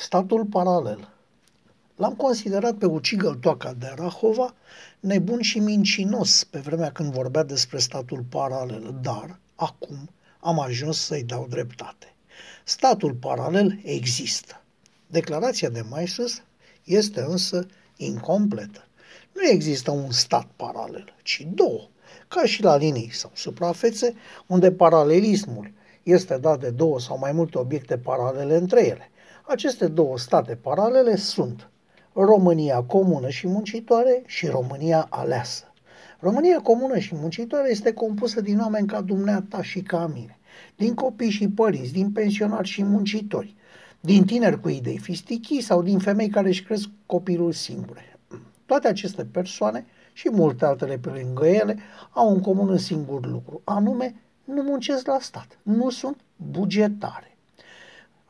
Statul paralel. L-am considerat pe Ucigăl Toaca de Rahova nebun și mincinos pe vremea când vorbea despre statul paralel, dar acum am ajuns să-i dau dreptate. Statul paralel există. Declarația de mai sus este însă incompletă. Nu există un stat paralel, ci două, ca și la linii sau suprafețe, unde paralelismul este dat de două sau mai multe obiecte paralele între ele. Aceste două state paralele sunt România comună și muncitoare și România aleasă. România comună și muncitoare este compusă din oameni ca dumneata și ca mine, din copii și părinți, din pensionari și muncitori, din tineri cu idei fistichii sau din femei care își cresc copilul singure. Toate aceste persoane și multe altele pe lângă ele au în comun un singur lucru, anume nu muncesc la stat, nu sunt bugetare.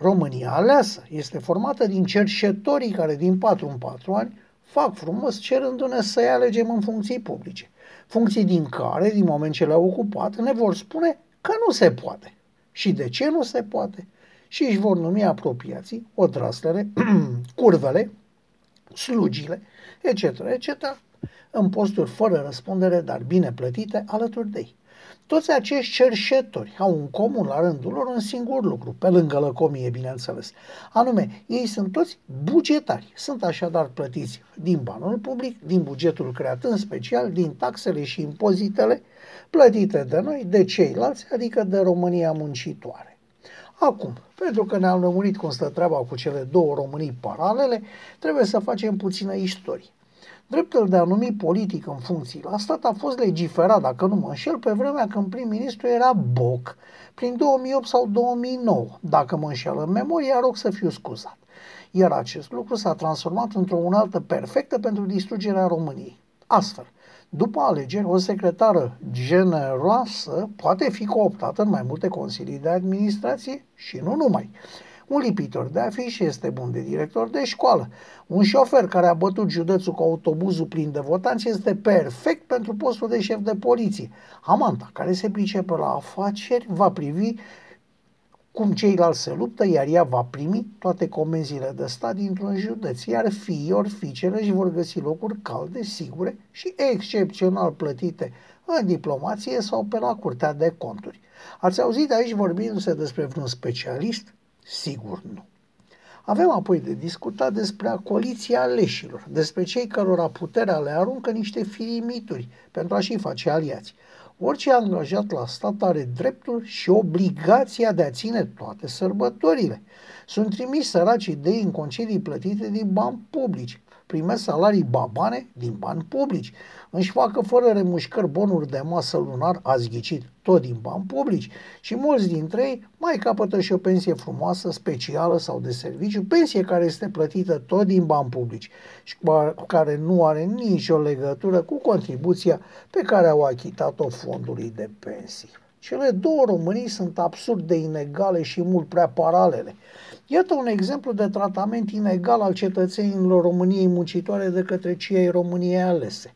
România aleasă este formată din cerșetorii care din 4 în 4 ani fac frumos cerându-ne să-i alegem în funcții publice. Funcții din care, din moment ce le-au ocupat, ne vor spune că nu se poate. Și de ce nu se poate? Și își vor numi apropiații, odraslele, curvele, slugile, etc., etc., în posturi fără răspundere, dar bine plătite, alături de ei. Toți acești cerșetori au în comun la rândul lor un singur lucru, pe lângă lăcomie, bineînțeles. Anume, ei sunt toți bugetari. Sunt așadar plătiți din banul public, din bugetul creat în special, din taxele și impozitele plătite de noi, de ceilalți, adică de România muncitoare. Acum, pentru că ne-am lămurit cum stă treaba cu cele două Românii paralele, trebuie să facem puțină istorie. Dreptul de a numi politic în funcții la stat a fost legiferat, dacă nu mă înșel, pe vremea când prim-ministru era Boc, prin 2008 sau 2009. Dacă mă înșel în memorie, rog să fiu scuzat. Iar acest lucru s-a transformat într-o unaltă perfectă pentru distrugerea României. Astfel, după alegeri, o secretară generoasă poate fi cooptată în mai multe consilii de administrație și nu numai. Un lipitor de afișe este bun de director de școală. Un șofer care a bătut județul cu autobuzul plin de votanți este perfect pentru postul de șef de poliție. Amanta, care se pricepe la afaceri, va privi cum ceilalți se luptă, iar ea va primi toate comenzile de stat dintr-un județ, iar fiii ori fiicele își vor găsi locuri calde, sigure și excepțional plătite în diplomație sau pe la curtea de conturi. Ați auzit aici vorbindu-se despre vreun specialist? Sigur nu. Avem apoi de discutat despre acoliția aleșilor, despre cei cărora puterea le aruncă niște firimituri pentru a-și face aliați. Orice angajat la stat are dreptul și obligația de a ține toate sărbătorile. Sunt trimis săracii de ei în concedii plătite din bani publici primesc salarii babane din bani publici, își facă fără remușcări bonuri de masă lunar, ați ghicit, tot din bani publici și mulți dintre ei mai capătă și o pensie frumoasă, specială sau de serviciu, pensie care este plătită tot din bani publici și care nu are nicio legătură cu contribuția pe care au achitat-o fondului de pensii. Cele două Românii sunt absurd de inegale și mult prea paralele. Iată un exemplu de tratament inegal al cetățenilor României muncitoare de către cei României alese.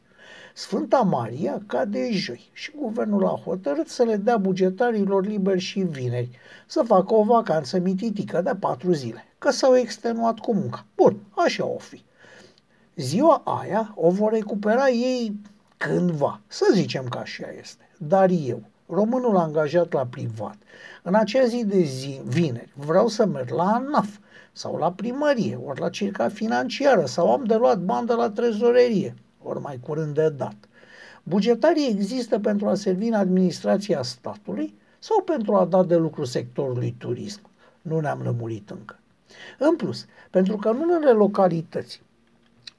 Sfânta Maria cade joi și guvernul a hotărât să le dea bugetarilor liberi și vineri, să facă o vacanță mititică de patru zile, că s-au extenuat cu munca. Bun, așa o fi. Ziua aia o vor recupera ei cândva, să zicem că așa este. Dar eu, românul angajat la privat, în acea zi de zi, vineri, vreau să merg la ANAF sau la primărie, ori la circa financiară, sau am de luat bani de la trezorerie, ori mai curând de dat. Bugetarii există pentru a servi în administrația statului sau pentru a da de lucru sectorului turism. Nu ne-am lămurit încă. În plus, pentru că în unele localități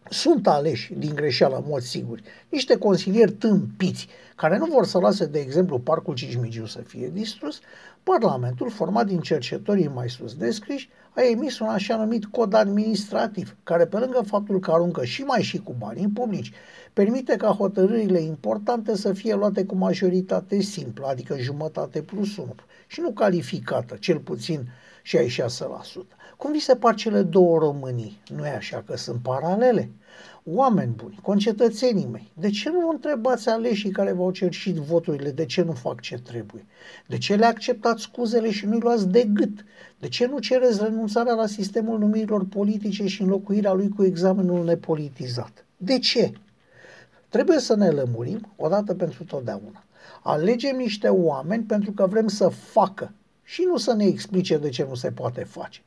sunt aleși din greșeală, în mod sigur, niște consilieri tâmpiți care nu vor să lase, de exemplu, parcul Cismigiu să fie distrus, Parlamentul, format din cercetorii mai sus descriși, a emis un așa numit cod administrativ, care pe lângă faptul că aruncă și mai și cu banii publici, permite ca hotărârile importante să fie luate cu majoritate simplă, adică jumătate plus 1, și nu calificată, cel puțin Cum vi se par cele două Românii? Nu e așa că sunt paralele? Oameni buni, concetățenii mei, de ce nu întrebați aleșii care v-au cerșit voturile de ce nu fac ce trebuie? De ce le acceptați scuzele și nu-i luați de gât? De ce nu cereți renunțarea la sistemul numirilor politice și înlocuirea lui cu examenul nepolitizat? De ce? Trebuie să ne lămurim odată pentru totdeauna. Alegem niște oameni pentru că vrem să facă și nu să ne explice de ce nu se poate face.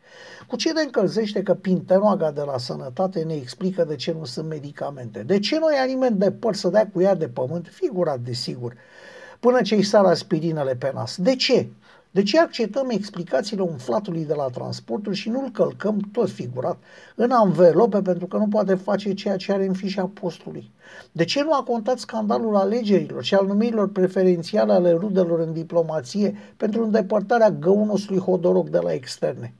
Cu ce ne încălzește că Pintenoaga de la Sănătate ne explică de ce nu sunt medicamente? De ce nu ia nimeni de păr să dea cu ea de pământ? Figurat, desigur. Până ce-i sar aspirinele pe nas. De ce? De ce acceptăm explicațiile umflatului de la transportul și nu-l călcăm, tot figurat, în anvelope pentru că nu poate face ceea ce are în fișa postului? De ce nu a contat scandalul alegerilor și al numirilor preferențiale ale rudelor în diplomație pentru îndepărtarea găunosului Hodoroc de la externe?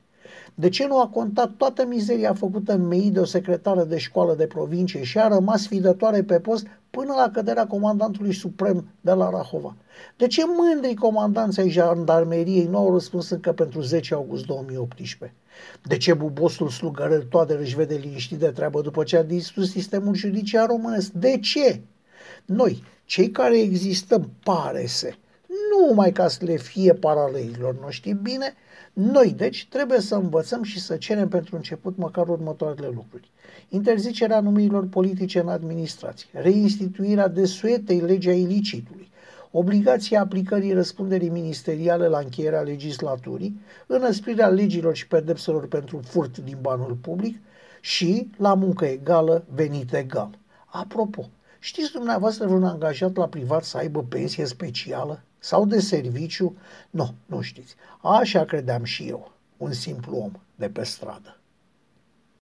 De ce nu a contat toată mizeria făcută în mei de o secretară de școală de provincie și a rămas fidătoare pe post până la căderea comandantului suprem de la Rahova? De ce mândrii comandanții ai jandarmeriei nu au răspuns încă pentru 10 august 2018? De ce bubosul slugărel Toader își vede liniștit de treabă după ce a distrus sistemul judiciar românesc? De ce? Noi, cei care existăm, pare se, nu numai ca să le fie paralelilor noștri bine, noi, deci, trebuie să învățăm și să cerem pentru început măcar următoarele lucruri. Interzicerea numirilor politice în administrație, reinstituirea de suetei legea ilicitului, obligația aplicării răspunderii ministeriale la încheierea legislaturii, înăsprirea legilor și pedepselor pentru furt din banul public și la muncă egală, venit egal. Apropo, știți dumneavoastră vreun angajat la privat să aibă pensie specială? Sau de serviciu, nu, nu știți. Așa credeam și eu, un simplu om de pe stradă.